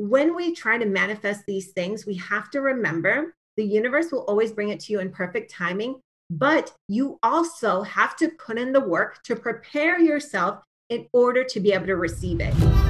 when we try to manifest these things, we have to remember the universe will always bring it to you in perfect timing, but you also have to put in the work to prepare yourself in order to be able to receive it.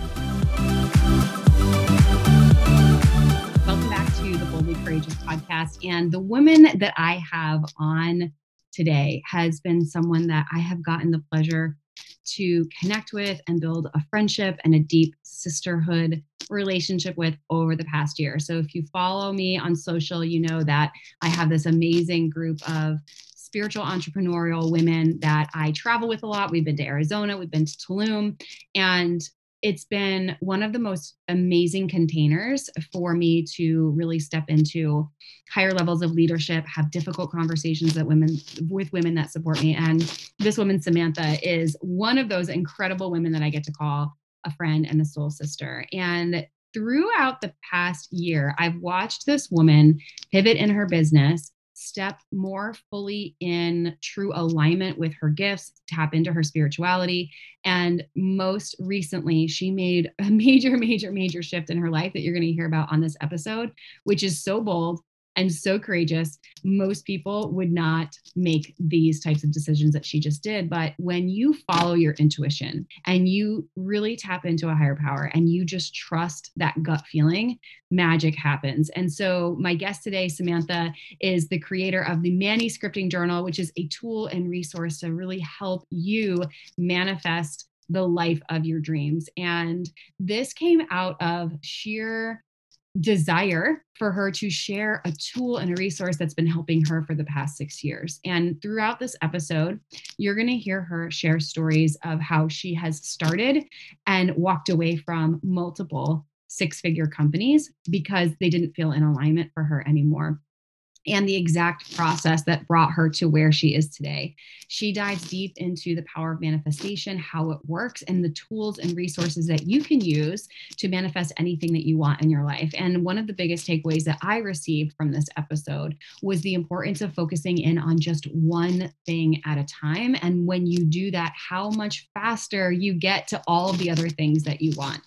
Courageous podcast. And the woman that I have on today has been someone that I have gotten the pleasure to connect with and build a friendship and a deep sisterhood relationship with over the past year. So if you follow me on social, you know that I have this amazing group of spiritual entrepreneurial women that I travel with a lot. We've been to Arizona, we've been to Tulum, and it's been one of the most amazing containers for me to really step into. Higher levels of leadership have difficult conversations that women with women that support me. And this woman samantha is one of those incredible women that i get to call a friend and a soul sister. And throughout the past year i've watched this woman pivot in her business step more fully in true alignment with her gifts, tap into her spirituality. And most recently, she made a major, major, major shift in her life that you're going to hear about on this episode, which is so bold and so courageous. Most people would not make these types of decisions that she just did. But when you follow your intuition and you really tap into a higher power and you just trust that gut feeling, magic happens. And so, my guest today, Samantha, is the creator of the Manuscripting Journal, which is a tool and resource to really help you manifest the life of your dreams. And this came out of sheer desire for her to share a tool and a resource that's been helping her for the past six years. And throughout this episode, you're going to hear her share stories of how she has started and walked away from multiple six figure companies because they didn't feel in alignment for her anymore and the exact process that brought her to where she is today. She dives deep into the power of manifestation, how it works, and the tools and resources that you can use to manifest anything that you want in your life. And one of the biggest takeaways that I received from this episode was the importance of focusing in on just one thing at a time. And when you do that, how much faster you get to all of the other things that you want.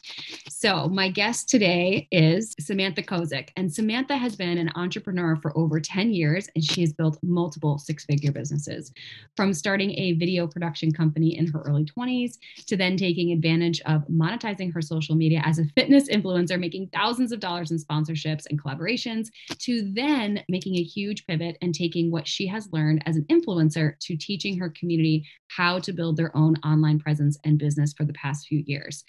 So, my guest today is Samantha Kozik. And Samantha has been an entrepreneur for over 10 years and she has built multiple six figure businesses from starting a video production company in her early 20s to then taking advantage of monetizing her social media as a fitness influencer, making thousands of dollars in sponsorships and collaborations, to then making a huge pivot and taking what she has learned as an influencer to teaching her community how to build their own online presence and business for the past few years.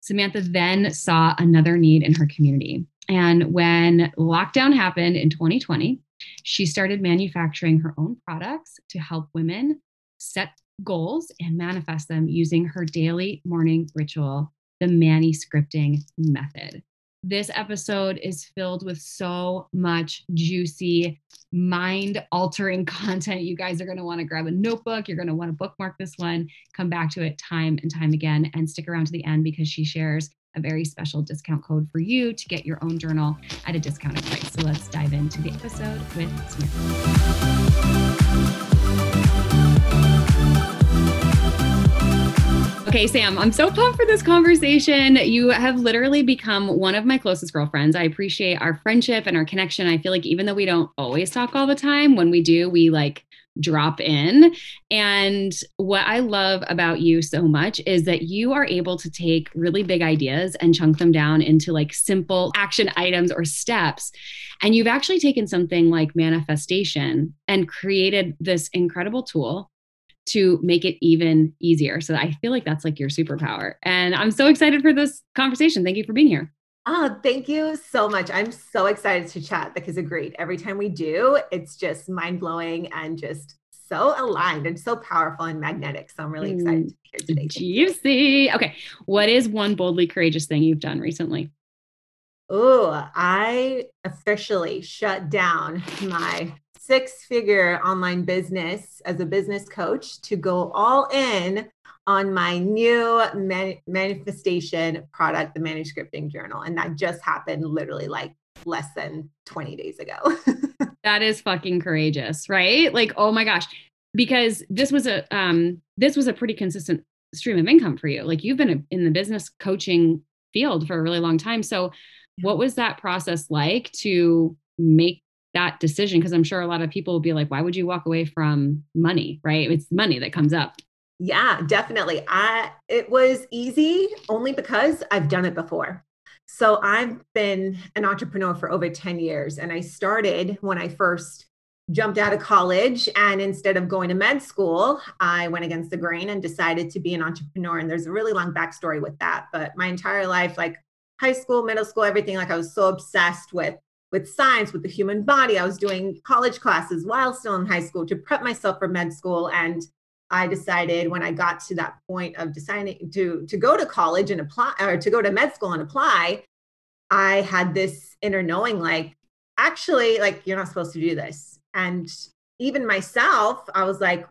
Samantha then saw another need in her community. And when lockdown happened in 2020, she started manufacturing her own products to help women set goals and manifest them using her daily morning ritual, the Manuscripting method. This episode is filled with so much juicy, mind altering content. You guys are going to want to grab a notebook. You're going to want to bookmark this one, come back to it time and time again, and stick around to the end because she shares a very special discount code for you to get your own journal at a discounted price. So let's dive into the episode with Smith. Okay, Sam, I'm so pumped for this conversation. You have literally become one of my closest girlfriends. I appreciate our friendship and our connection. I feel like even though we don't always talk all the time, when we do, we like drop in. And what I love about you so much is that you are able to take really big ideas and chunk them down into like simple action items or steps. And you've actually taken something like manifestation and created this incredible tool to make it even easier. So I feel like that's like your superpower. And I'm so excited for this conversation. Thank you for being here. Oh, thank you so much. I'm so excited to chat because agreed. Every time we do, it's just mind blowing and just so aligned and so powerful and magnetic. So I'm really excited mm, to be here today. Juicy. Okay. What is one boldly courageous thing you've done recently? Oh, I officially shut down my six figure online business as a business coach to go all in on my new man- manifestation product, the Manuscripting Journal. And that just happened literally like less than 20 days ago. that is fucking courageous, right? Like, oh my gosh. Because this was a um this was a pretty consistent stream of income for you. Like you've been in the business coaching field for a really long time. So what was that process like to make that decision because i'm sure a lot of people will be like why would you walk away from money right it's money that comes up yeah definitely i it was easy only because i've done it before so i've been an entrepreneur for over 10 years and i started when i first jumped out of college and instead of going to med school i went against the grain and decided to be an entrepreneur and there's a really long backstory with that but my entire life like high school middle school everything like i was so obsessed with with science, with the human body. I was doing college classes while still in high school to prep myself for med school. And I decided when I got to that point of deciding to, to go to college and apply or to go to med school and apply, I had this inner knowing like, actually, like, you're not supposed to do this. And even myself, I was like,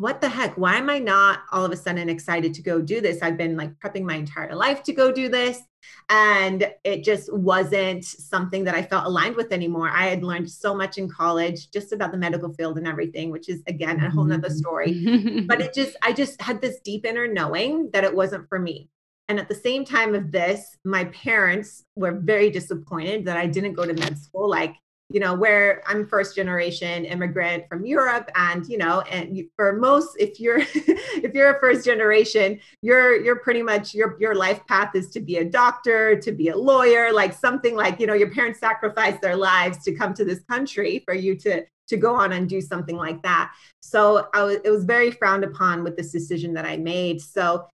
what the heck? Why am I not all of a sudden excited to go do this? I've been like prepping my entire life to go do this. And it just wasn't something that I felt aligned with anymore. I had learned so much in college just about the medical field and everything, which is again a whole nother mm-hmm. story. but it just, I just had this deep inner knowing that it wasn't for me. And at the same time of this, my parents were very disappointed that I didn't go to med school. Like you know where i'm first generation immigrant from europe and you know and for most if you're if you're a first generation you're you're pretty much your your life path is to be a doctor to be a lawyer like something like you know your parents sacrificed their lives to come to this country for you to to go on and do something like that. So I was, it was very frowned upon with this decision that i made. So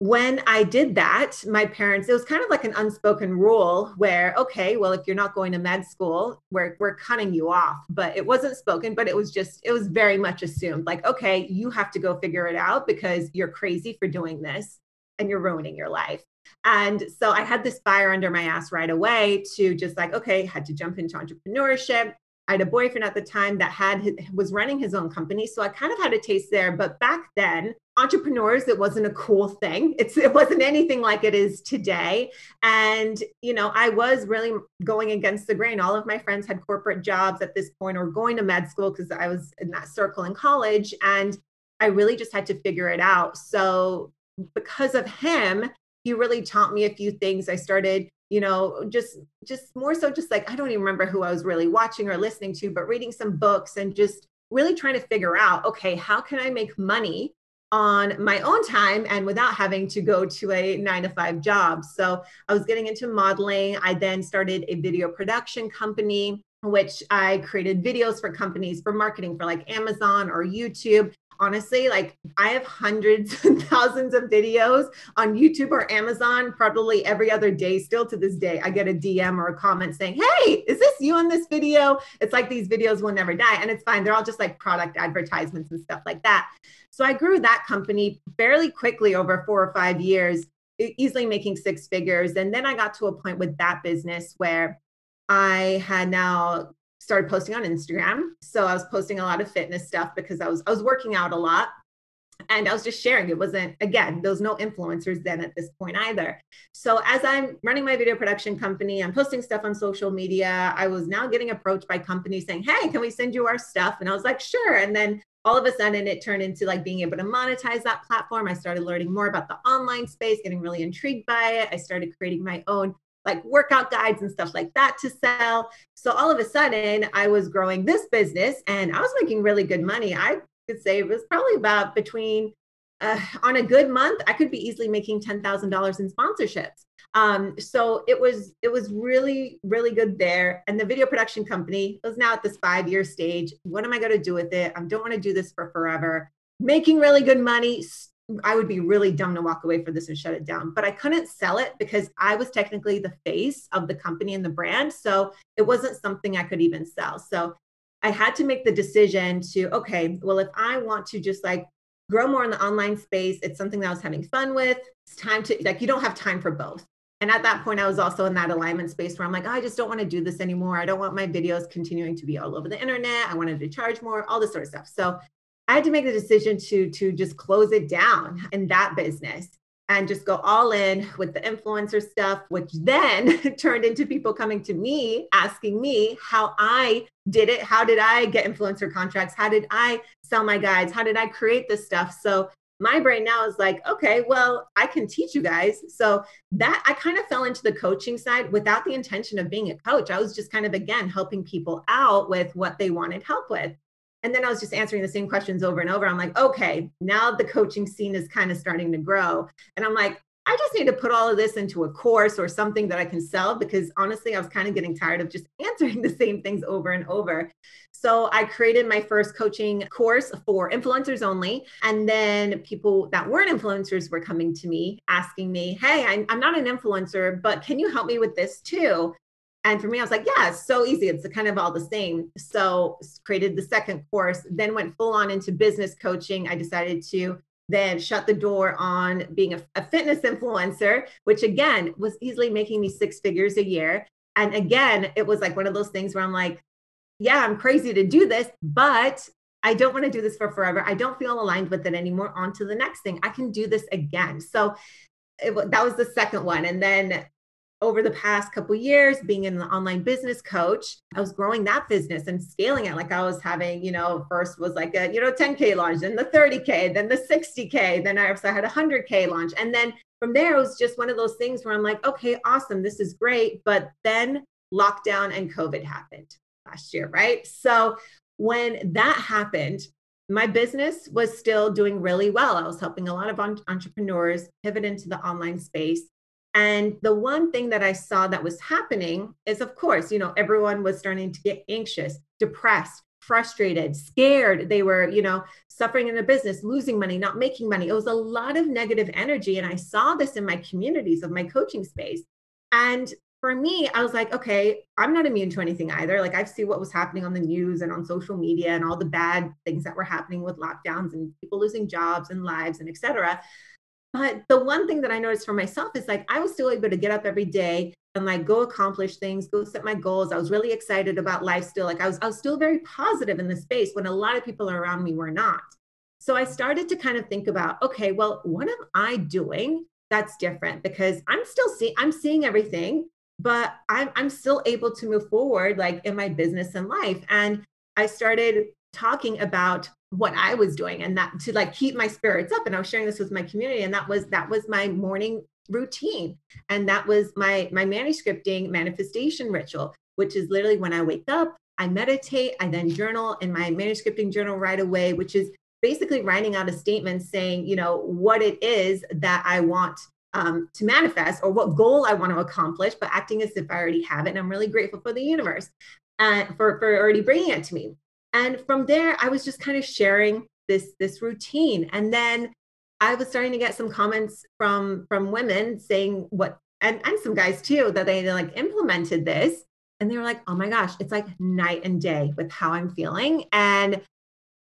when I did that, my parents, it was kind of like an unspoken rule where, okay, well, if you're not going to med school, we're, we're cutting you off. But it wasn't spoken, but it was just, it was very much assumed like, okay, you have to go figure it out because you're crazy for doing this and you're ruining your life. And so I had this fire under my ass right away to just like, okay, had to jump into entrepreneurship. I had a boyfriend at the time that had was running his own company, so I kind of had a taste there. But back then, entrepreneurs, it wasn't a cool thing. It's it wasn't anything like it is today. And you know, I was really going against the grain. All of my friends had corporate jobs at this point, or going to med school because I was in that circle in college, and I really just had to figure it out. So because of him, he really taught me a few things. I started you know just just more so just like i don't even remember who i was really watching or listening to but reading some books and just really trying to figure out okay how can i make money on my own time and without having to go to a nine to five job. So i was getting into modeling. I then started a video production company which i created videos for companies for marketing for like amazon or youtube honestly, like I have hundreds and thousands of videos on YouTube or Amazon probably every other day. Still to this day, I get a DM or a comment saying, Hey, is this you on this video? It's like these videos will never die. And it's fine. They're all just like product advertisements and stuff like that. So I grew that company fairly quickly over four or five years, easily making six figures. And then I got to a point with that business where I had now started posting on Instagram. So I was posting a lot of fitness stuff because I was I was working out a lot and I was just sharing. It wasn't again, there was no influencers then at this point either. So as I'm running my video production company, I'm posting stuff on social media. I was now getting approached by companies saying, "Hey, can we send you our stuff?" And I was like, "Sure." And then all of a sudden it turned into like being able to monetize that platform. I started learning more about the online space, getting really intrigued by it. I started creating my own like workout guides and stuff like that to sell. So all of a sudden, I was growing this business and I was making really good money. I could say it was probably about between uh, on a good month, I could be easily making ten thousand dollars in sponsorships. Um, so it was it was really really good there. And the video production company was now at this five year stage. What am I going to do with it? I don't want to do this for forever. Making really good money, I would be really dumb to walk away from this and shut it down. But I couldn't sell it because I was technically the face of the company and the brand. So it wasn't something I could even sell. So I had to make the decision to, okay, well, if I want to just like grow more in the online space, it's something that I was having fun with. It's time to, like, you don't have time for both. And at that point, I was also in that alignment space where I'm like, oh, I just don't want to do this anymore. I don't want my videos continuing to be all over the internet. I wanted to charge more, all this sort of stuff. So I had to make the decision to to just close it down in that business and just go all in with the influencer stuff, which then turned into people coming to me asking me how I did it. How did I get influencer contracts? How did I sell my guides? How did I create this stuff? So my brain now is like, okay, well, I can teach you guys. So that I kind of fell into the coaching side without the intention of being a coach. I was just kind of, again, helping people out with what they wanted help with. And then I was just answering the same questions over and over. I'm like, okay, now the coaching scene is kind of starting to grow. And I'm like, I just need to put all of this into a course or something that I can sell because honestly, I was kind of getting tired of just answering the same things over and over. So I created my first coaching course for influencers only. And then people that weren't influencers were coming to me asking me, Hey, I'm, I'm not an influencer, but can you help me with this too? And for me, I was like, yeah, it's so easy. It's kind of all the same. So created the second course, then went full on into business coaching. I decided to then shut the door on being a, a fitness influencer, which again was easily making me six figures a year. And again, it was like one of those things where I'm like, yeah, I'm crazy to do this, but I don't want to do this for forever. I don't feel aligned with it anymore. On to the next thing. I can do this again. So it, that was the second one. And then over the past couple years being an online business coach i was growing that business and scaling it like i was having you know first was like a you know 10k launch then the 30k then the 60k then i also had a 100k launch and then from there it was just one of those things where i'm like okay awesome this is great but then lockdown and covid happened last year right so when that happened my business was still doing really well. I was helping a lot of entrepreneurs pivot into the online space. And the one thing that I saw that was happening is, of course, you know, everyone was starting to get anxious, depressed, frustrated, scared. They were, you know, suffering in their business, losing money, not making money. It was a lot of negative energy. And I saw this in my communities of my coaching space. And for me, I was like, okay, I'm not immune to anything either. Like I see what was happening on the news and on social media and all the bad things that were happening with lockdowns and people losing jobs and lives and etc. But the one thing that I noticed for myself is like I was still able to get up every day and like go accomplish things, go set my goals. I was really excited about life still. Like I was, I was still very positive in the space when a lot of people around me were not. So I started to kind of think about, okay, well, what am I doing that's different? Because I'm still seeing, I'm seeing everything, but I'm I'm still able to move forward like in my business and life. And I started talking about what I was doing and that to like keep my spirits up. And I was sharing this with my community. And that was that was my morning routine. And that was my my manuscripting manifestation ritual, which is literally when I wake up, I meditate, I then journal in my manuscripting journal right away, which is basically writing out a statement saying, you know, what it is that I want um, to manifest or what goal I want to accomplish, but acting as if I already have it. And I'm really grateful for the universe and for, for already bringing it to me and from there i was just kind of sharing this this routine and then i was starting to get some comments from from women saying what and, and some guys too that they like implemented this and they were like oh my gosh it's like night and day with how i'm feeling and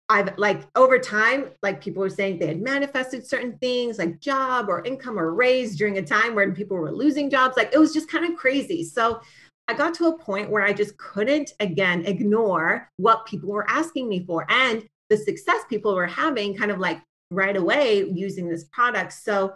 I've like over time, like people were saying they had manifested certain things like job or income or raise during a time when people were losing jobs. Like it was just kind of crazy. So I got to a point where I just couldn't again ignore what people were asking me for and the success people were having kind of like right away using this product. So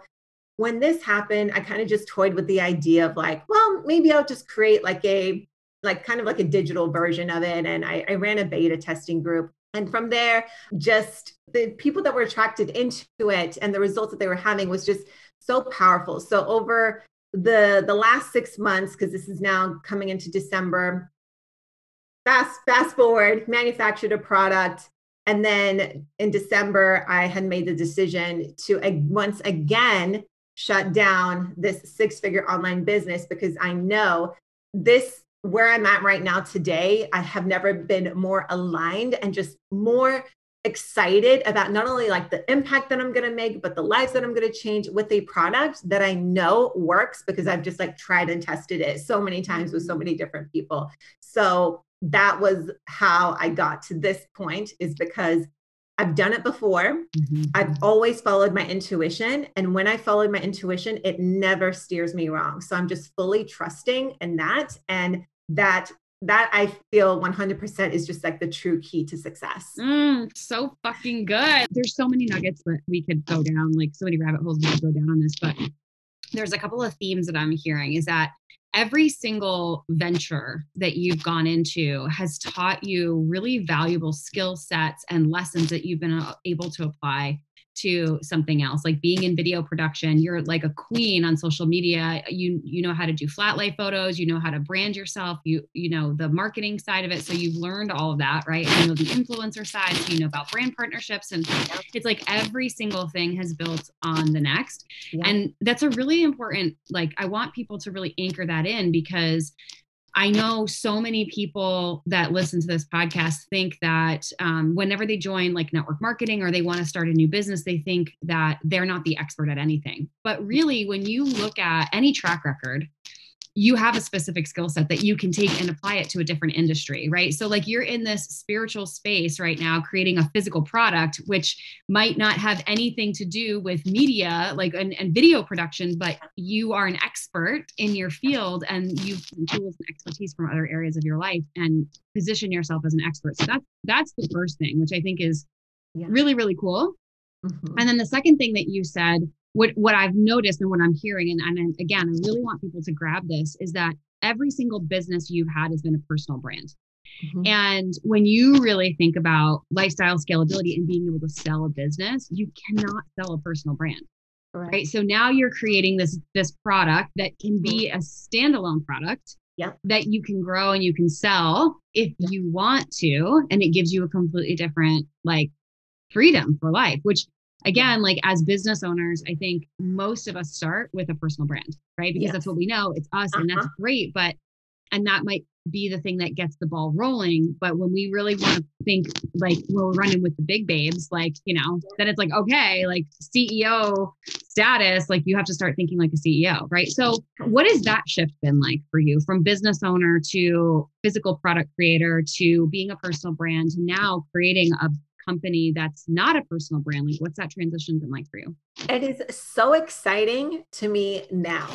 when this happened, I kind of just toyed with the idea of like, well, maybe I'll just create like a like kind of like a digital version of it. And I, I ran a beta testing group. And from there, just the people that were attracted into it and the results that they were having was just so powerful. So over the the last six months because this is now coming into december. Fast fast forward manufactured a product and then in december i had made the decision to once again shut down this six figure online business because i know this where i'm at right now today i have never been more aligned and just more excited about not only like the impact that I'm going to make, but the lives that I'm going to change with a product that I know works because I've just like tried and tested it so many times with so many different people. So that was how I got to this point is because I've done it before. Mm-hmm. I've always followed my intuition. And when I followed my intuition, it never steers me wrong. So I'm just fully trusting in that. And that that I feel 100% is just like the true key to success. Mm, so fucking good. There's so many nuggets that we could go down, like so many rabbit holes we could go down on this, but there's a couple of themes that I'm hearing is that every single venture that you've gone into has taught you really valuable skill sets and lessons that you've been uh, able to apply to something else. Like being in video production you're like a queen on social media. You you know how to do flat lay photos. You know how to brand yourself. You you know the marketing side of it. So you've learned all of that right? You know the influencer side. So you know about brand partnerships. And it's like every single thing has built on the next. Yeah. and that's a really important like i want people to really anchor that in because I know so many people that listen to this podcast think that um, whenever they join like network marketing or they want to start a new business, they think that they're not the expert at anything. But really, when you look at any track record, you have a specific skill set that you can take and apply it to a different industry, right? So, like, you're in this spiritual space right now, creating a physical product, which might not have anything to do with media, like, and, and video production, but you are an expert in your field and you've tools and expertise from other areas of your life and position yourself as an expert. So, that's that's the first thing, which I think is yeah. really, really cool. Mm-hmm. And then the second thing that you said what what I've noticed and what I'm hearing, and, and again, I really want people to grab this, is that every single business you've had has been a personal brand. Mm-hmm. And when you really think about lifestyle scalability and being able to sell a business, you cannot sell a personal brand. Right. right. So now you're creating this this product that can be mm-hmm. a standalone product yeah. that you can grow and you can sell if yeah. you want to. And it gives you a completely different like freedom for life, which again, like as business owners, I think most of us start with a personal brand, right? Because yes. that's what we know. It's us uh-huh. and that's uh-huh. great. But, and that might be the thing that gets the ball rolling. But when we really want to think like we're running with the big babes, like, you know, then it's like, okay, like CEO status, like you have to start thinking like a CEO, right? So, what has that shift been like for you from business owner to physical product creator to being a personal brand to now creating a company that's not a personal brand like what's that transition been like for you? It is so exciting to me now.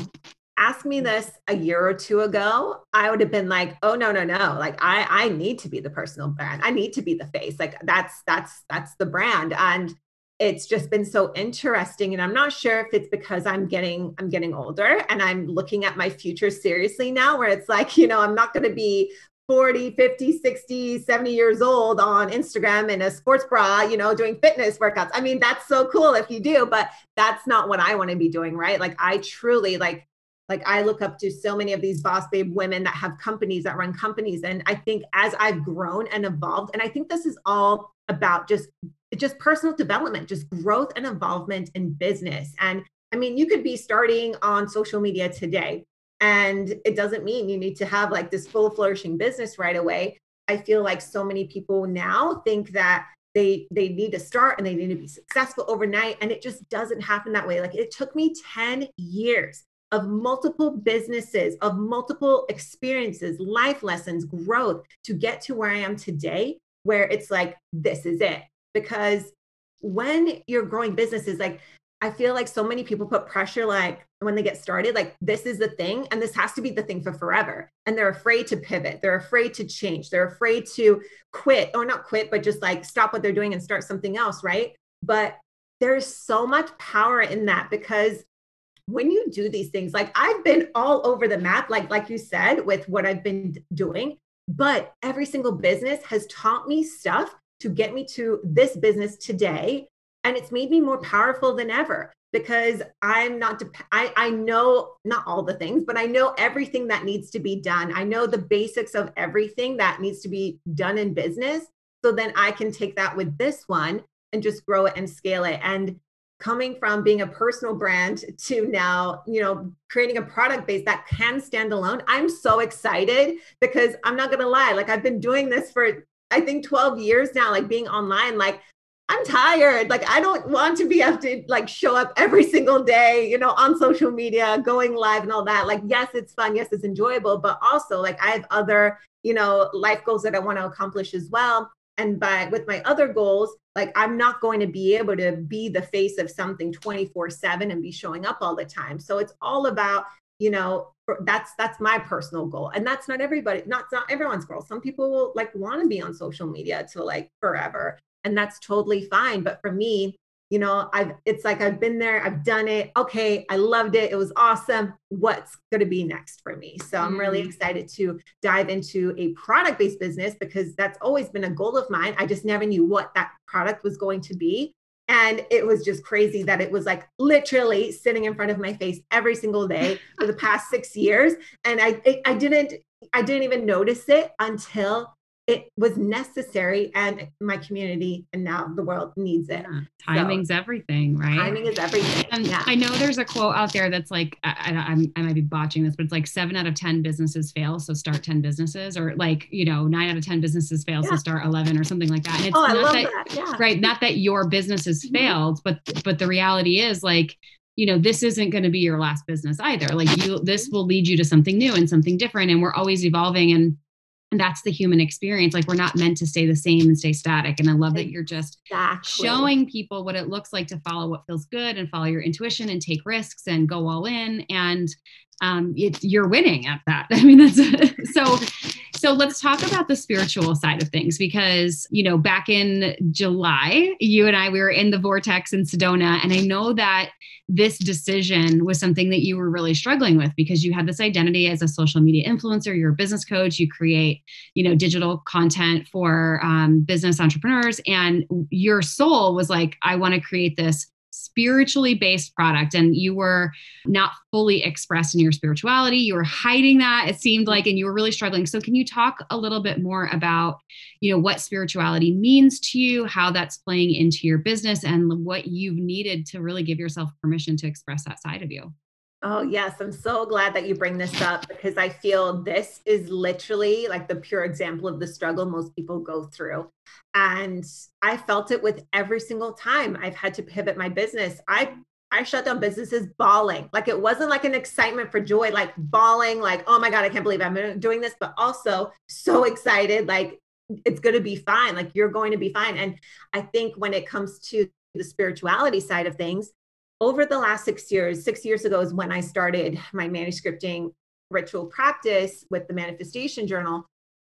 Ask me mm. this a year or two ago i would have been like oh no no no. Like i i need to be the personal brand. I need to be the face. Like that's that's that's the brand. And it's just been so interesting and i'm not sure if it's because i'm getting i'm getting older and i'm looking at my future seriously now where it's like you know i'm not going to be 40, 50, 60, 70 years old on Instagram in a sports bra, you know, doing fitness workouts. I mean, that's so cool if you do, but that's not what I want to be doing, right? Like I truly like like I look up to so many of these boss babe women that have companies that run companies and I think as I've grown and evolved and I think this is all about just just personal development, just growth and involvement in business. And I mean, you could be starting on social media today and it doesn't mean you need to have like this full flourishing business right away. I feel like so many people now think that they they need to start and they need to be successful overnight and it just doesn't happen that way. Like it took me 10 years of multiple businesses, of multiple experiences, life lessons, growth to get to where I am today where it's like this is it. Because when you're growing businesses like I feel like so many people put pressure like when they get started, like this is the thing and this has to be the thing for forever. And they're afraid to pivot. They're afraid to change. They're afraid to quit or not quit, but just like stop what they're doing and start something else. Right. But there's so much power in that because when you do these things, like I've been all over the map, like, like you said, with what I've been doing, but every single business has taught me stuff to get me to this business today and it's made me more powerful than ever because i'm not dep- I, I know not all the things but i know everything that needs to be done. I know the basics of everything that needs to be done in business. So then i can take that with this one and just grow it and scale it. And coming from being a personal brand to now you know creating a product base that can stand alone i'm so excited because i'm not going to lie like i've been doing this for i think 12 years now like being online like I'm tired. Like I don't want to be have to like show up every single day, you know, on social media, going live and all that. Like, yes, it's fun. Yes, it's enjoyable, but also like I have other, you know, life goals that I want to accomplish as well. And by with my other goals, like I'm not going to be able to be the face of something 24/7 and be showing up all the time. So it's all about you know that's that's my personal goal and that's not everybody not not everyone's goal some people will like want to be on social media to like forever and that's totally fine. But for me you know i've it's like i've been there i've done it. Okay i loved it it was awesome. What's going to be next for me? So i'm really mm. excited to dive into a product based business because that's always been a goal of mine. I just never knew what that product was going to be. And it was just crazy that it was like literally sitting in front of my face every single day for the past six years. And i i didn't i didn't even notice it until it was necessary and my community and now the world needs it. Yeah, timing's so, everything, right? Timing is everything. And yeah. I know there's a quote out there that's like, I, I, I, might be botching this, but it's like seven out of 10 businesses fail. So start 10 businesses or like, you know, nine out of 10 businesses fail. Yeah. So start 11 or something like that. And it's oh, not that, that. Yeah. right. Not that your business has mm-hmm. failed, but, but the reality is like, you know this isn't going to be your last business either like you this mm-hmm. will lead you to something new and something different and we're always evolving and and that's the human experience. Like we're not meant to stay the same and stay static. And i love that you're just exactly. showing people what it looks like to follow what feels good and follow your intuition and take risks and go all in. And um, it, you're winning at that i mean that's so so let's talk about the spiritual side of things because, you know, back in July, you and I, we were in the vortex in Sedona. And I know that this decision was something that you were really struggling with because you had this identity as a social media influencer, you're a business coach, you create, you know, digital content for um, business entrepreneurs. And your soul was like, I want to create this spiritually based product and you were not fully expressed in your spirituality. You were hiding that it seemed like and you were really struggling. So can you talk a little bit more about you know what spirituality means to you how that's playing into your business and what you've needed to really give yourself permission to express that side of you Oh, yes. I'm so glad that you bring this up because I feel this is literally like the pure example of the struggle most people go through. And I felt it with every single time I've had to pivot my business. I I shut down businesses bawling. Like it wasn't like an excitement for joy, like bawling, like, oh my God, I can't believe I'm doing this, but also so excited, like it's going to be fine. Like you're going to be fine. And I think when it comes to the spirituality side of things, over the last six years, six years ago is when I started my manuscripting ritual practice with the Manifestation Journal.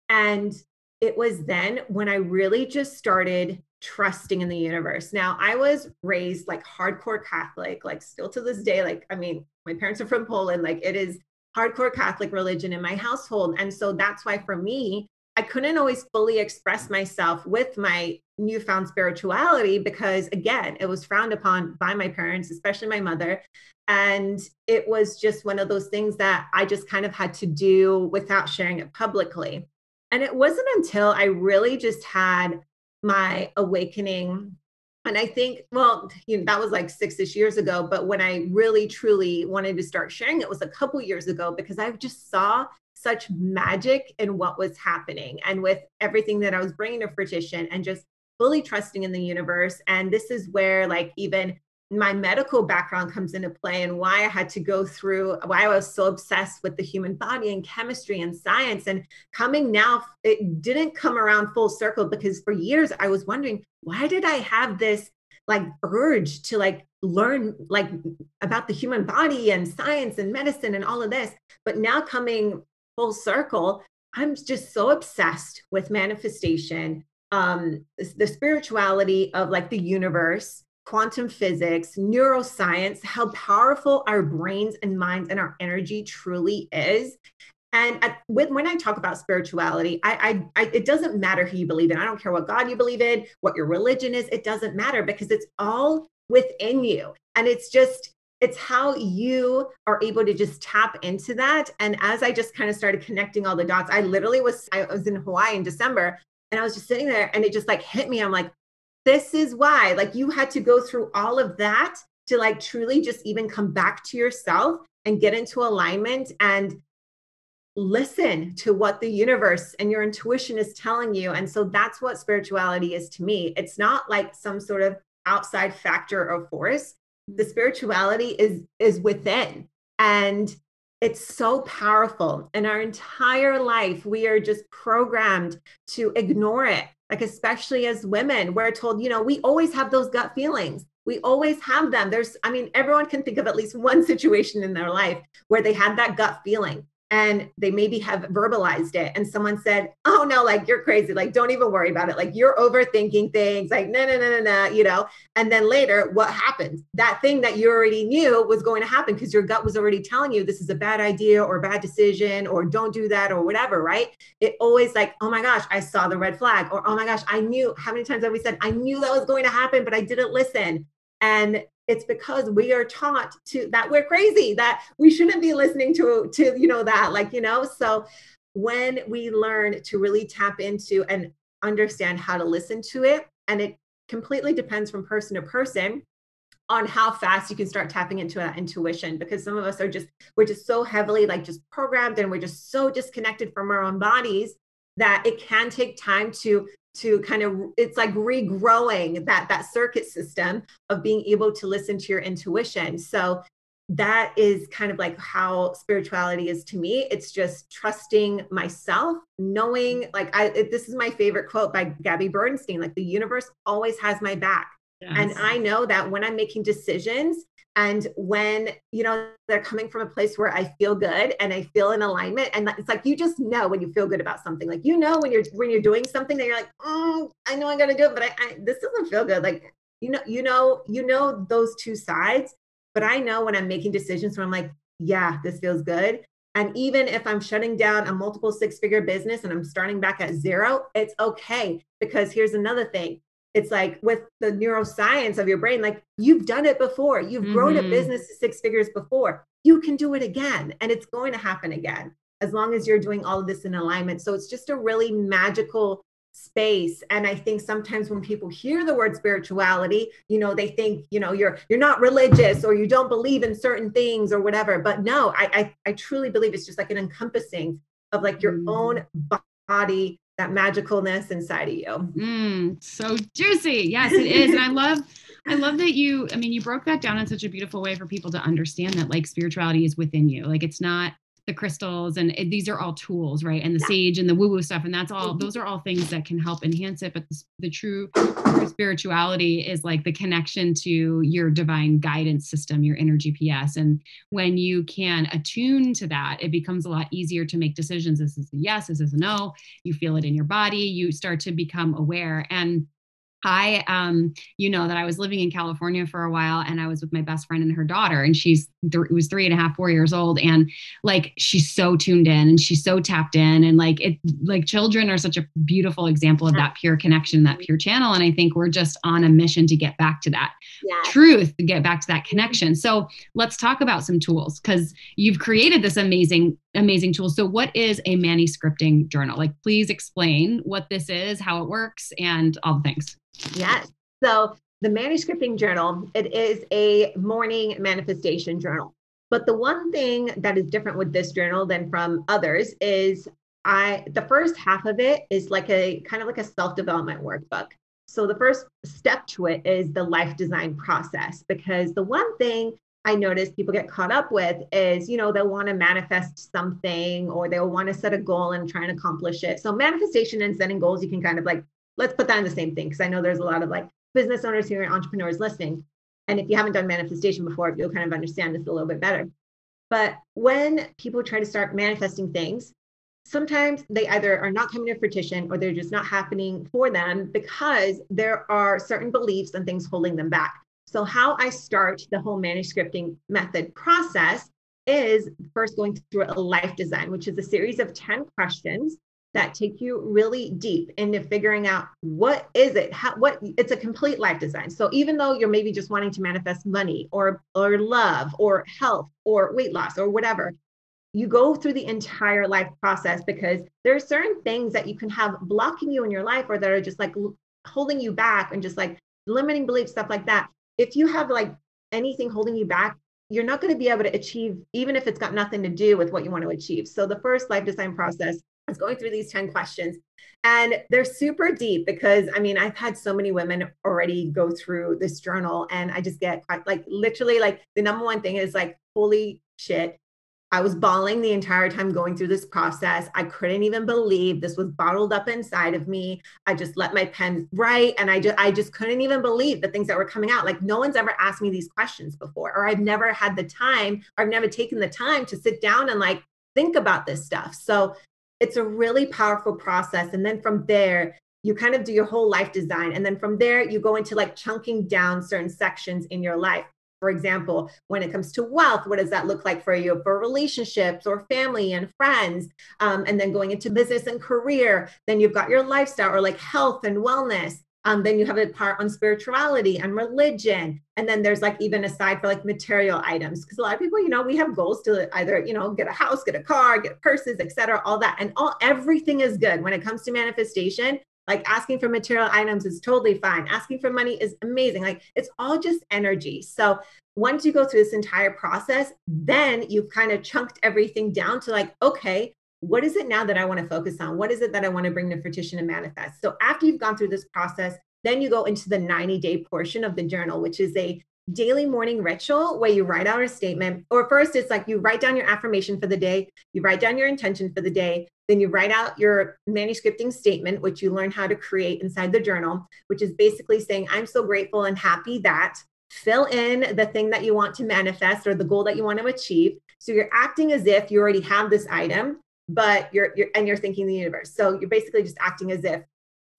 And it was then when I really just started trusting in the universe. Now, I was raised like hardcore Catholic, like still to this day, like, I mean, my parents are from Poland, like, it is hardcore Catholic religion in my household. And so that's why for me, I couldn't always fully express myself with my newfound spirituality because again it was frowned upon by my parents especially my mother. And it was just one of those things that i just kind of had to do without sharing it publicly. And it wasn't until i really just had my awakening. And i think well you know that was like six-ish years ago but when i really truly wanted to start sharing it was a couple years ago because i just saw such magic in what was happening and with everything that i was bringing to fruition and just fully trusting in the universe. And this is where, like, even my medical background comes into play and why I had to go through why I was so obsessed with the human body and chemistry and science. And coming now, it didn't come around full circle because for years I was wondering, why did I have this like urge to like learn like about the human body and science and medicine and all of this? But now coming full circle, I'm just so obsessed with manifestation um, the spirituality of like the universe, quantum physics, neuroscience, how powerful our brains and minds and our energy truly is. And at, with, when I talk about spirituality, I, I, I, it doesn't matter who you believe in. I don't care what God you believe in, what your religion is. It doesn't matter because it's all within you. And it's just, it's how you are able to just tap into that. And as I just kind of started connecting all the dots, I literally was, I was in Hawaii in December and I was just sitting there and it just like hit me. I'm like, this is why, like, you had to go through all of that to like truly just even come back to yourself and get into alignment and listen to what the universe and your intuition is telling you. And so that's what spirituality is to me. It's not like some sort of outside factor or force. The mm. spirituality is is within. And it's so powerful. In our entire life, we are just programmed to ignore it. Like, especially as women, we're told, you know, we always have those gut feelings. We always have them. There's, I mean, everyone can think of at least one situation in their life where they had that gut feeling and they maybe have verbalized it and someone said oh no like you're crazy like don't even worry about it like you're overthinking things like no no no no no you know? And then later what happens that thing that you already knew was going to happen because your gut was already telling you this is a bad idea or bad decision or don't do that or whatever right? It always like oh my gosh i saw the red flag or oh my gosh i knew how many times have we said i knew that was going to happen but i didn't listen? And it's because we are taught to that we're crazy that we shouldn't be listening to to you know that like you know? So when we learn to really tap into and understand how to listen to it and it completely depends from person to person on how fast you can start tapping into that intuition because some of us are just we're just so heavily like just programmed and we're just so disconnected from our own bodies that it can take time to to kind of it's like regrowing that that circuit system of being able to listen to your intuition. So that is kind of like how spirituality is to me. It's just trusting myself knowing like i this is my favorite quote by gabby bernstein like the universe always has my back yes. and i know that when i'm making decisions and when you know they're coming from a place where i feel good and i feel in alignment and it's like you just know when you feel good about something. Like you know when you're when you're doing something that you're like oh i know I'm going to do it but I, I this doesn't feel good. Like you know you know you know those two sides but i know when i'm making decisions where i'm like yeah this feels good. And even if i'm shutting down a multiple six figure business and i'm starting back at zero it's okay because here's another thing it's like with the neuroscience of your brain like you've done it before you've mm-hmm. grown a mm-hmm. business to six figures before you can do it again and it's going to happen again as long as you're doing all of this in alignment so it's just a really magical space and i think sometimes when people hear the word spirituality you know they think you know you're you're not religious or you don't believe in certain things or whatever but no i i, I truly believe it's just like an encompassing of like your mm. own body that magicalness inside of you. Mm, so juicy. Yes, it is. and I love I love that you I mean you broke that down in such a beautiful way for people to understand that like spirituality is within you. Like it's not the crystals and it, these are all tools right and the yeah. sage and the woo woo stuff and that's all mm-hmm. those are all things that can help enhance it but the, the true, true spirituality is like the connection to your divine guidance system your inner gps and when you can attune to that it becomes a lot easier to make decisions this is a yes this is a no you feel it in your body you start to become aware and I, um, you know, that I was living in California for a while and I was with my best friend and her daughter, and she's th- was three and a half, four years old. And like, she's so tuned in and she's so tapped in. And like, it, like, children are such a beautiful example of that pure connection, that pure channel. And I think we're just on a mission to get back to that yeah. truth, to get back to that connection. So let's talk about some tools because you've created this amazing amazing tool. So, what is a manuscripting journal? Like, please explain what this is, how it works, and all the things. Yes. So the manuscripting journal, it is a morning manifestation journal. But the one thing that is different with this journal than from others is I the first half of it is like a kind of like a self-development workbook. So the first step to it is the life design process because the one thing I notice people get caught up with is, you know, they'll want to manifest something or they'll want to set a goal and try and accomplish it. So manifestation and setting goals, you can kind of like let's put that in the same thing because I know there's a lot of like business owners here and entrepreneurs listening. And if you haven't done manifestation before, you'll kind of understand this a little bit better. But when people try to start manifesting things, sometimes they either are not coming to fruition or they're just not happening for them because there are certain beliefs and things holding them back. So, how I start the whole manuscripting method process is first going through a life design, which is a series of 10 questions that take you really deep into figuring out what is it? How what it's a complete life design. So even though you're maybe just wanting to manifest money or or love or health or weight loss or whatever you go through the entire life process because there are certain things that you can have blocking you in your life or that are just like holding you back and just like limiting beliefs stuff like that if you have like anything holding you back you're not going to be able to achieve, even if it's got nothing to do with what you want to achieve. So the first life design process is going through these 10 questions. And they're super deep because I mean, I've had so many women already go through this journal, and I just get like literally like the number one thing is like, holy shit, I was bawling the entire time going through this process. I couldn't even believe this was bottled up inside of me. I just let my pen write and I just I just couldn't even believe the things that were coming out. Like no one's ever asked me these questions before or I've never had the time or I've never taken the time to sit down and like think about this stuff. So it's a really powerful process and then from there you kind of do your whole life design and then from there you go into like chunking down certain sections in your life for example, when it comes to wealth, what does that look like for you for relationships or family and friends? Um, and then going into business and career, then you've got your lifestyle or like health and wellness. Um, then you have a part on spirituality and religion. And then there's like even a side for like material items. Because a lot of people, you know, we have goals to either, you know, get a house, get a car, get purses, etc. all that. And all everything is good when it comes to manifestation. Like asking for material items is totally fine. Asking for money is amazing. Like it's all just energy. So once you go through this entire process, then you've kind of chunked everything down to like, okay, what is it now that I want to focus on? What is it that I want to bring to fruition and manifest? So after you've gone through this process, then you go into the 90 day portion of the journal, which is a daily morning ritual where you write out a statement. Or first, it's like you write down your affirmation for the day, you write down your intention for the day, then you write out your manuscripting statement, which you learn how to create inside the journal, which is basically saying, I'm so grateful and happy that fill in the thing that you want to manifest or the goal that you want to achieve. So you're acting as if you already have this item, but you're, you're and you're thinking the universe. So you're basically just acting as if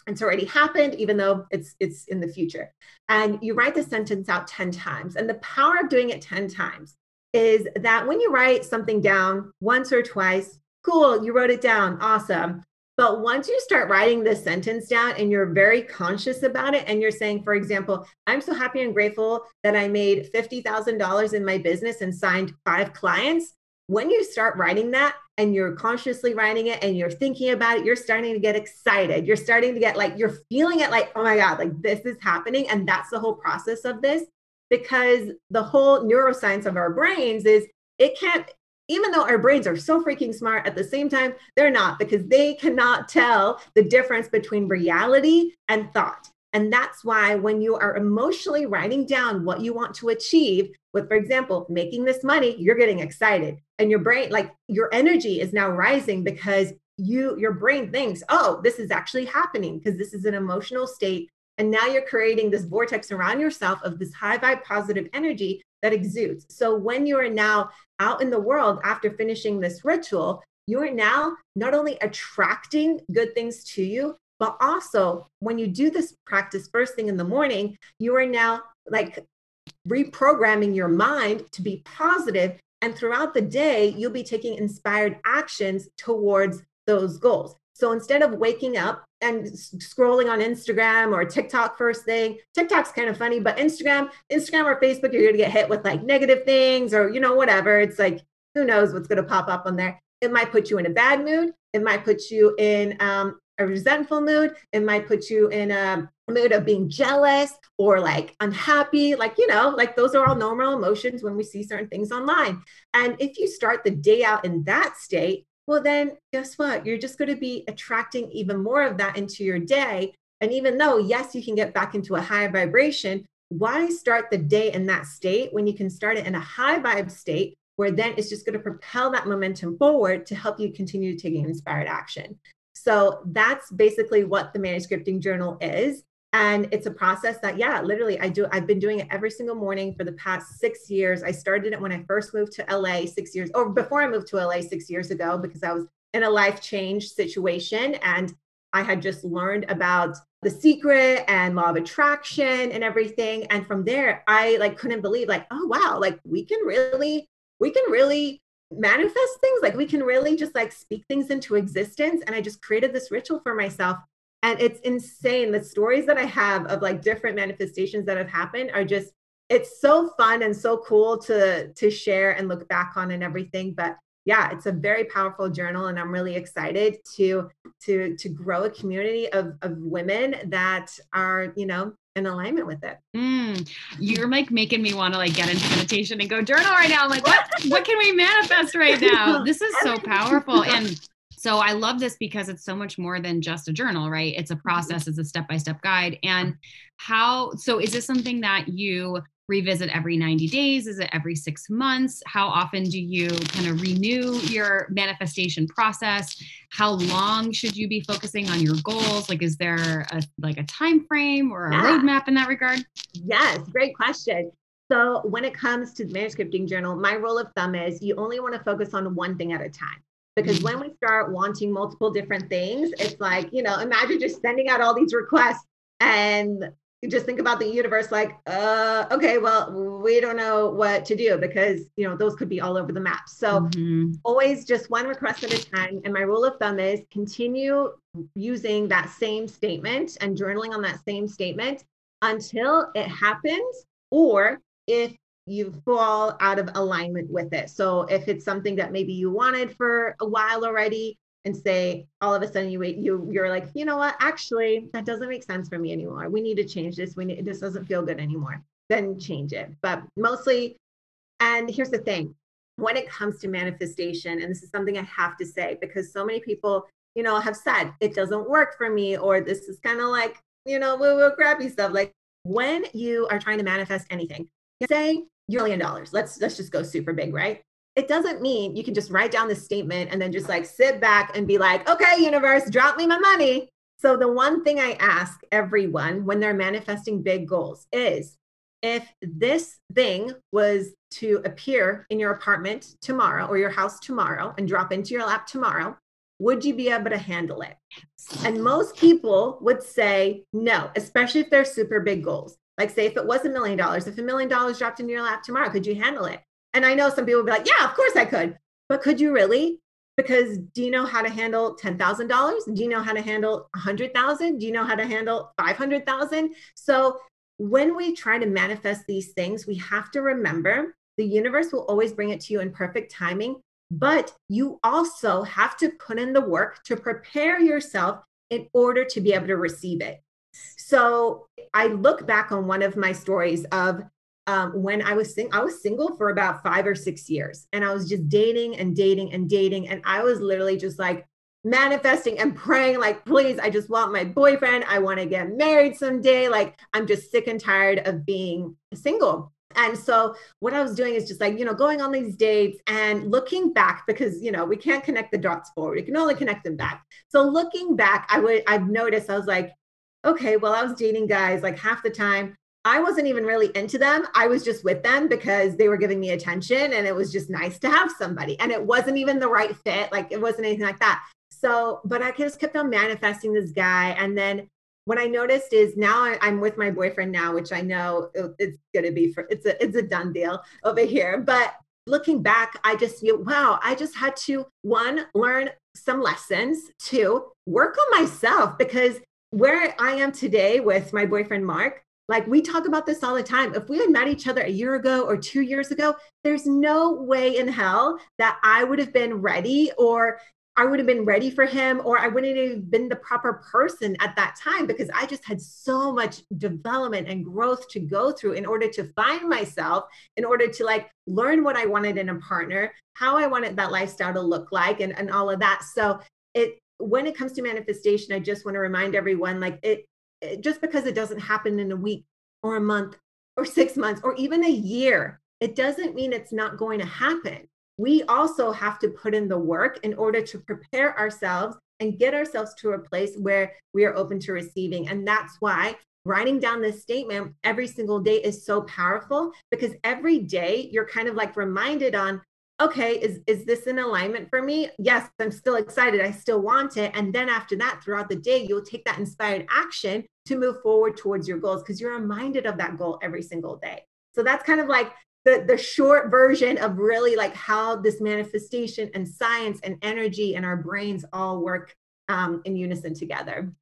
it's already happened even though it's it's in the future. And you write the sentence out 10 times. And the power of doing it 10 times is that when you write something down once or twice cool you wrote it down awesome. But once you start writing this sentence down and you're very conscious about it and you're saying for example i'm so happy and grateful that i made $50000 in my business and signed five clients when you start writing that and you're consciously writing it and you're thinking about it, you're starting to get excited. You're starting to get like, you're feeling it like, oh my God, like this is happening. And that's the whole process of this because the whole neuroscience of our brains is it can't, even though our brains are so freaking smart, at the same time, they're not because they cannot tell the difference between reality and thought. And that's why when you are emotionally writing down what you want to achieve, with, for example, making this money, you're getting excited. And your brain, like your energy is now rising because you, your brain thinks, oh, this is actually happening because this is an emotional state. And now you're creating this vortex around yourself of this high vibe positive energy that exudes. So when you are now out in the world after finishing this ritual, you are now not only attracting good things to you, but also, when you do this practice first thing in the morning, you are now like reprogramming your mind to be positive, And throughout the day, you'll be taking inspired actions towards those goals. So instead of waking up and scrolling on Instagram or TikTok first thing, TikTok's kind of funny, but Instagram, Instagram or Facebook, you're going to get hit with like negative things or, you know, whatever. It's like, who knows what's going to pop up on there. It might put you in a bad mood. It might put you in um, a resentful mood. It might put you in a mood of being jealous or like unhappy. Like, you know, like those are all normal emotions when we see certain things online. And if you start the day out in that state, well, then guess what? You're just going to be attracting even more of that into your day. And even though, yes, you can get back into a higher vibration, why start the day in that state when you can start it in a high vibe state where then it's just going to propel that momentum forward to help you continue taking inspired action. So that's basically what the manuscripting journal is. And it's a process that, yeah, literally, I do. I've been doing it every single morning for the past six years. I started it when I first moved to LA six years, or before I moved to LA six years ago, because I was in a life change situation and I had just learned about the secret and law of attraction and everything. And from there, I like couldn't believe, like, oh wow, like we can really, we can really manifest things like we can really just like speak things into existence and i just created this ritual for myself and it's insane. The stories that i have of like different manifestations that have happened are just it's so fun and so cool to to share and look back on and everything but yeah it's a very powerful journal and i'm really excited to to to grow a community of of women that are you know in alignment with it. Mm, you're like making me want to like get into meditation and go journal right now. I'm like, what what can we manifest right now? This is so powerful. And so I love this because it's so much more than just a journal, right? It's a mm-hmm. process, it's a step-by-step guide. And how so is this something that you revisit every 90 days? Is it every six months? How often do you kind of renew your manifestation process? How long should you be focusing on your goals? Like, is there a like a time frame or a yeah. roadmap in that regard? Yes, great question. So when it comes to the manuscripting journal, my rule of thumb is you only want to focus on one thing at a time because mm-hmm. when we start wanting multiple different things it's like you know imagine just sending out all these requests and just think about the universe like uh okay well we don't know what to do because you know those could be all over the map so mm-hmm. always just one request at a time and my rule of thumb is continue using that same statement and journaling on that same statement until it happens or if you fall out of alignment with it. So if it's something that maybe you wanted for a while already and say all of a sudden you you you're like, you know what, actually that doesn't make sense for me anymore. We need to change this. We need this doesn't feel good anymore. Then change it. But mostly and here's the thing, when it comes to manifestation and this is something I have to say because so many people, you know, have said it doesn't work for me or this is kind of like, you know, woo woo crappy stuff like when you are trying to manifest anything, say you're a million dollars. Let's let's just go super big, right? It doesn't mean you can just write down this statement and then just like sit back and be like, okay, universe, drop me my money. So the one thing I ask everyone when they're manifesting big goals is if this thing was to appear in your apartment tomorrow or your house tomorrow and drop into your lap tomorrow, would you be able to handle it? And most people would say no, especially if they're super big goals. Like, say, if it was a million dollars, if a million dollars dropped into your lap tomorrow, could you handle it? And I know some people be like, yeah, of course I could. But could you really? Because do you know how to handle $10,000? Do you know how to handle 100,000? Do you know how to handle 500,000? So when we try to manifest these things, we have to remember the universe will always bring it to you in perfect timing, but you also have to put in the work to prepare yourself in order to be able to receive it. So I look back on one of my stories of um, when I was sing- I was single for about five or six years, and I was just dating and dating and dating, and I was literally just like manifesting and praying, like, please, I just want my boyfriend. I want to get married someday. Like, I'm just sick and tired of being single. And so what I was doing is just like, you know, going on these dates and looking back because, you know, we can't connect the dots forward. We can only connect them back. So looking back, I would I've noticed I was like, okay, well, I was dating guys like half the time. I wasn't even really into them. I was just with them because they were giving me attention and it was just nice to have somebody. And it wasn't even the right fit. Like it wasn't anything like that. So, but I just kept on manifesting this guy. And then what I noticed is now I'm with my boyfriend now, which I know it's going to be for it's a it's a done deal over here. But looking back, I just feel wow, I just had to one learn some lessons, two work on myself because where I am today with my boyfriend, Mark, like we talk about this all the time. If we had met each other a year ago or two years ago, there's no way in hell that I would have been ready or I would have been ready for him or I wouldn't have been the proper person at that time because I just had so much development and growth to go through in order to find myself, in order to like learn what I wanted in a partner, how I wanted that lifestyle to look like, and, and all of that. So it when it comes to manifestation, I just want to remind everyone like it, it, Eh, just because it doesn't happen in a week or a month or six months or even a year, it doesn't mean it's not going to happen. We also have to put in the work in order to prepare ourselves and get ourselves to a place where we are open to receiving. And that's why writing down this statement every single day is so powerful because every day you're kind of like reminded on okay is is this in alignment for me? Yes i'm still excited i still want it. And then after that throughout the day you'll take that inspired action to move forward towards your goals because you're reminded of that goal every single day. So that's kind of like the the short version of really like how this manifestation and science and energy and our brains all work um, in unison together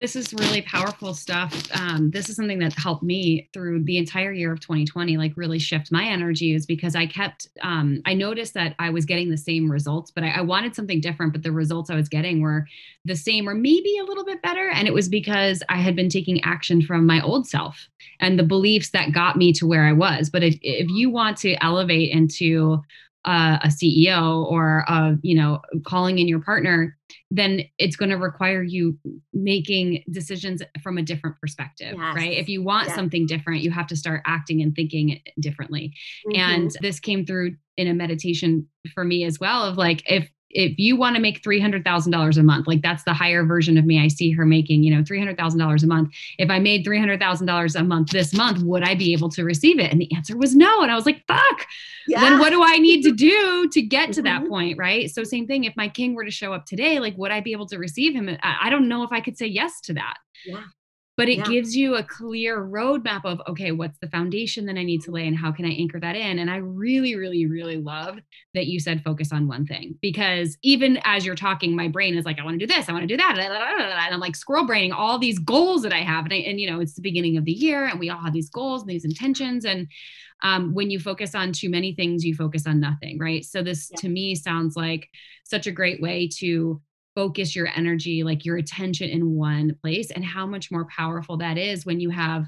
This is really powerful stuff. Um, this is something that helped me through the entire year of 2020, like really shift my energy, is because I kept, um, I noticed that I was getting the same results, but I, I wanted something different. But the results I was getting were the same or maybe a little bit better. And it was because I had been taking action from my old self and the beliefs that got me to where I was. But if, if you want to elevate into uh, a CEO or a, you know calling in your partner, then it's going to require you making decisions from a different perspective, yes. right? If you want yes. something different, you have to start acting and thinking differently. Mm-hmm. And this came through in a meditation for me as well of like if if you want to make $300,000 a month, like that's the higher version of me. I see her making, you know, $300,000 a month. If I made $300,000 a month this month, would I be able to receive it? And the answer was no. And I was like, fuck, yeah. then what do I need to do to get to mm-hmm. that point? Right. So, same thing. If my king were to show up today, like, would I be able to receive him? I don't know if I could say yes to that. Yeah but it yeah. gives you a clear roadmap of okay what's the foundation that i need to lay and how can i anchor that in and i really really really love that you said focus on one thing because even as you're talking my brain is like i want to do this i want to do that and i'm like squirrel braining all these goals that i have and, I, and you know it's the beginning of the year and we all have these goals and these intentions and um, when you focus on too many things you focus on nothing right so this yeah. to me sounds like such a great way to focus your energy, like your attention in one place, and how much more powerful that is when you have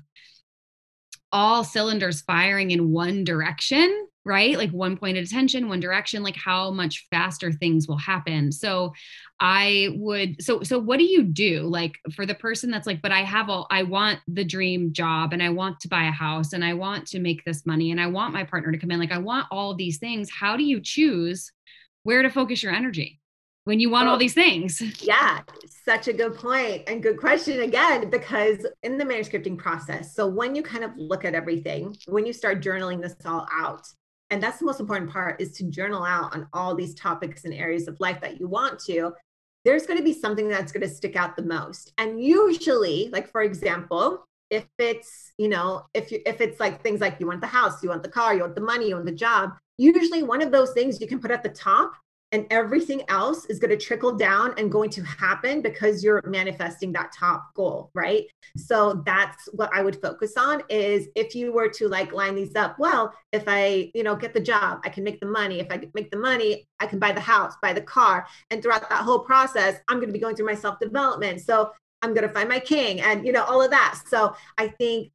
all cylinders firing in one direction, right? Like one point of attention, one direction, like how much faster things will happen. So I would so so what do you do like for the person that's like but I have all I want the dream job and I want to buy a house and I want to make this money and I want my partner to come in like I want all these things. How do you choose where to focus your energy? When you want all these things? Yeah, such a good point and good question again, because in the manuscripting process, so when you kind of look at everything, when you start journaling this all out, and that's the most important part is to journal out on all these topics and areas of life that you want to there's going to be something that's going to stick out the most and usually like for example if it's you know if you if it's like things like you want the house you want the car you want the money you want the job usually one of those things you can put at the top and everything else is going to trickle down and going to happen because you're manifesting that top goal right? So that's what i would focus on is if you were to like line these up well if i you know get the job i can make the money. If i make the money i can buy the house buy the car. And throughout that whole process i'm going to be going through my self development so i'm going to find my king and you know all of that. So i think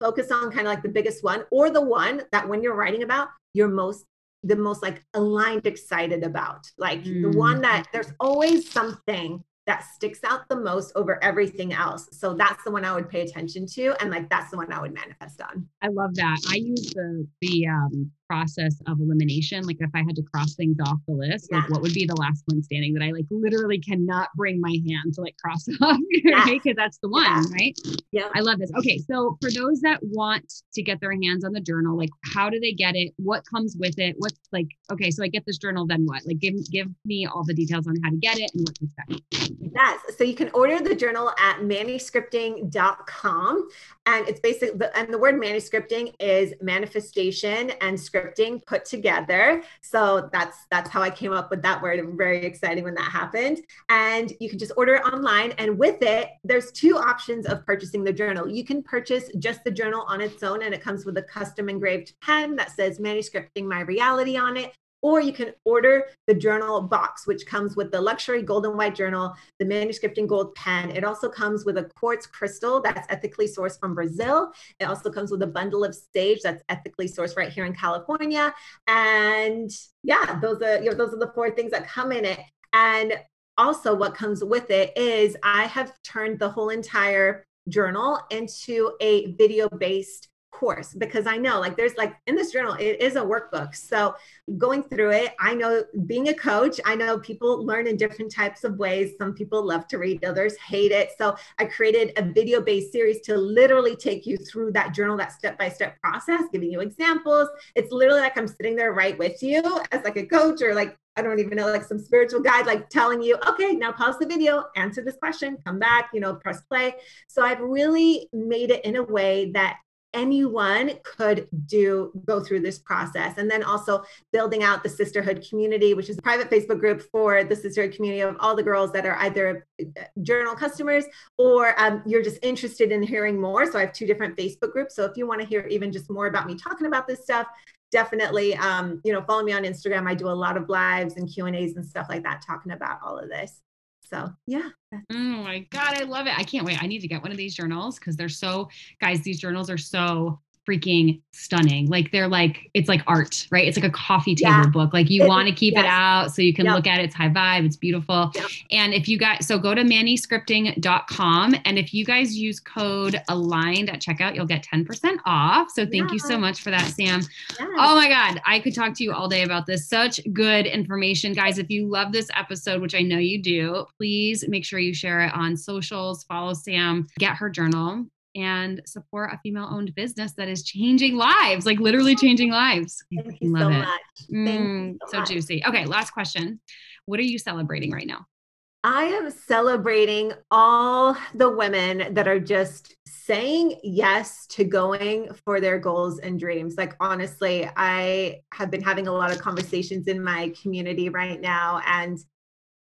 focus on kind of like the biggest one or the one that when you're writing about you're most the most like aligned excited about like mm. the one that there's always something that sticks out the most over everything else. So that's the one I would pay attention to, and like that's the one I would manifest on. I love that. I use the the um, process of elimination. Like if I had to cross things off the list, yeah. like what would be the last one standing that I like literally cannot bring my hand to like cross off, right? Because that's the one, yeah. right? Yeah. I love this. Okay, so for those that want to get their hands on the journal, like how do they get it? What comes with it? What's like? Okay, so I get this journal, then what? Like give give me all the details on how to get it and what to expect. Yes. So you can order the journal at manuscripting.com. And it's basically, and the word manuscripting is manifestation and scripting put together. So that's that's how I came up with that word. Very exciting when that happened. And you can just order it online. And with it, there's two options of purchasing the journal. You can purchase just the journal on its own, and it comes with a custom engraved pen that says manuscripting my reality on it or you can order the journal box, which comes with the luxury gold and white journal, the manuscript manuscripting gold pen. It also comes with a quartz crystal that's ethically sourced from Brazil. It also comes with a bundle of sage that's ethically sourced right here in California. And yeah, those are you know, those are the four things that come in it. And also, what comes with it is I have turned the whole entire journal into a video based course because I know like there's like in this journal, it is a workbook. So going through it, I know being a coach, I know people learn in different types of ways. Some people love to read, others hate it. So I created a video based series to literally take you through that journal, that step by step process, giving you examples. It's literally like I'm sitting there right with you as like a coach or like I don't even know, like some spiritual guide, like telling you, okay, now pause the video, answer this question, come back, you know, press play. So I've really made it in a way that anyone could do go through this process. And then also building out the sisterhood community, which is a private Facebook group for the sisterhood community of all the girls that are either uh, journal customers or um, you're just interested in hearing more. So I have two different Facebook groups. So if you want to hear even just more about me talking about this stuff, definitely um, you know follow me on instagram i do a lot of lives and q and a's and stuff like that talking about all of this so yeah. Oh my God, I love it. I can't wait. I need to get one of these journals because they're so, guys, these journals are so freaking stunning. Like they're like, it's like art, right? It's like a coffee table yeah. book. Like you want to keep yes. it out so you can yep. look at it. It's high vibe. It's beautiful. Yep. And if you guys, so go to manuscripting.com. And if you guys use code aligned at checkout, you'll get 10% off. So thank yeah. you so much for that, Sam. Yes. Oh my God. I could talk to you all day about this. Such good information. Guys, if you love this episode, which I know you do, please make sure you share it on socials, follow Sam, get her journal and support a female owned business that is changing lives, like literally changing lives. Thank you Love so it. much. Mm, so, so much. juicy. Okay, last question. What are you celebrating right now? I am celebrating all the women that are just saying yes to going for their goals and dreams. Like, honestly, I have been having a lot of conversations in my community right now, and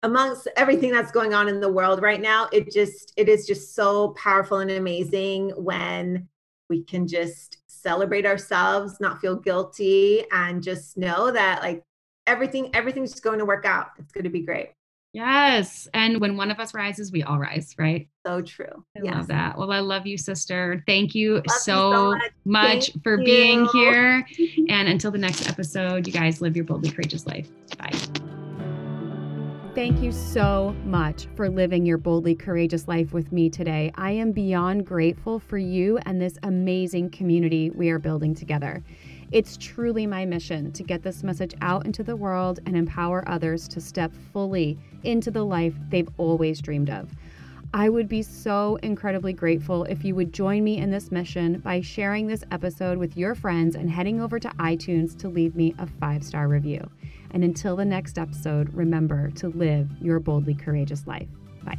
amongst everything that's going on in the world right now it just it is just so powerful and amazing when we can just celebrate ourselves not feel guilty and just know that like everything everything's just going to work out. It's going to be great. Yes and when one of us rises we all rise right? So true. I yes. love that. Well i love you sister. Thank you so, you so, much, much for you. being here and until the next episode you guys live your boldly courageous life. Bye Thank you so much for living your boldly courageous life with me today. I am beyond grateful for you and this amazing community we are building together. It's truly my mission to get this message out into the world and empower others to step fully into the life they've always dreamed of. I would be so incredibly grateful if you would join me in this mission by sharing this episode with your friends and heading over to iTunes to leave me a five star review. And until the next episode, remember to live your boldly courageous life. Bye.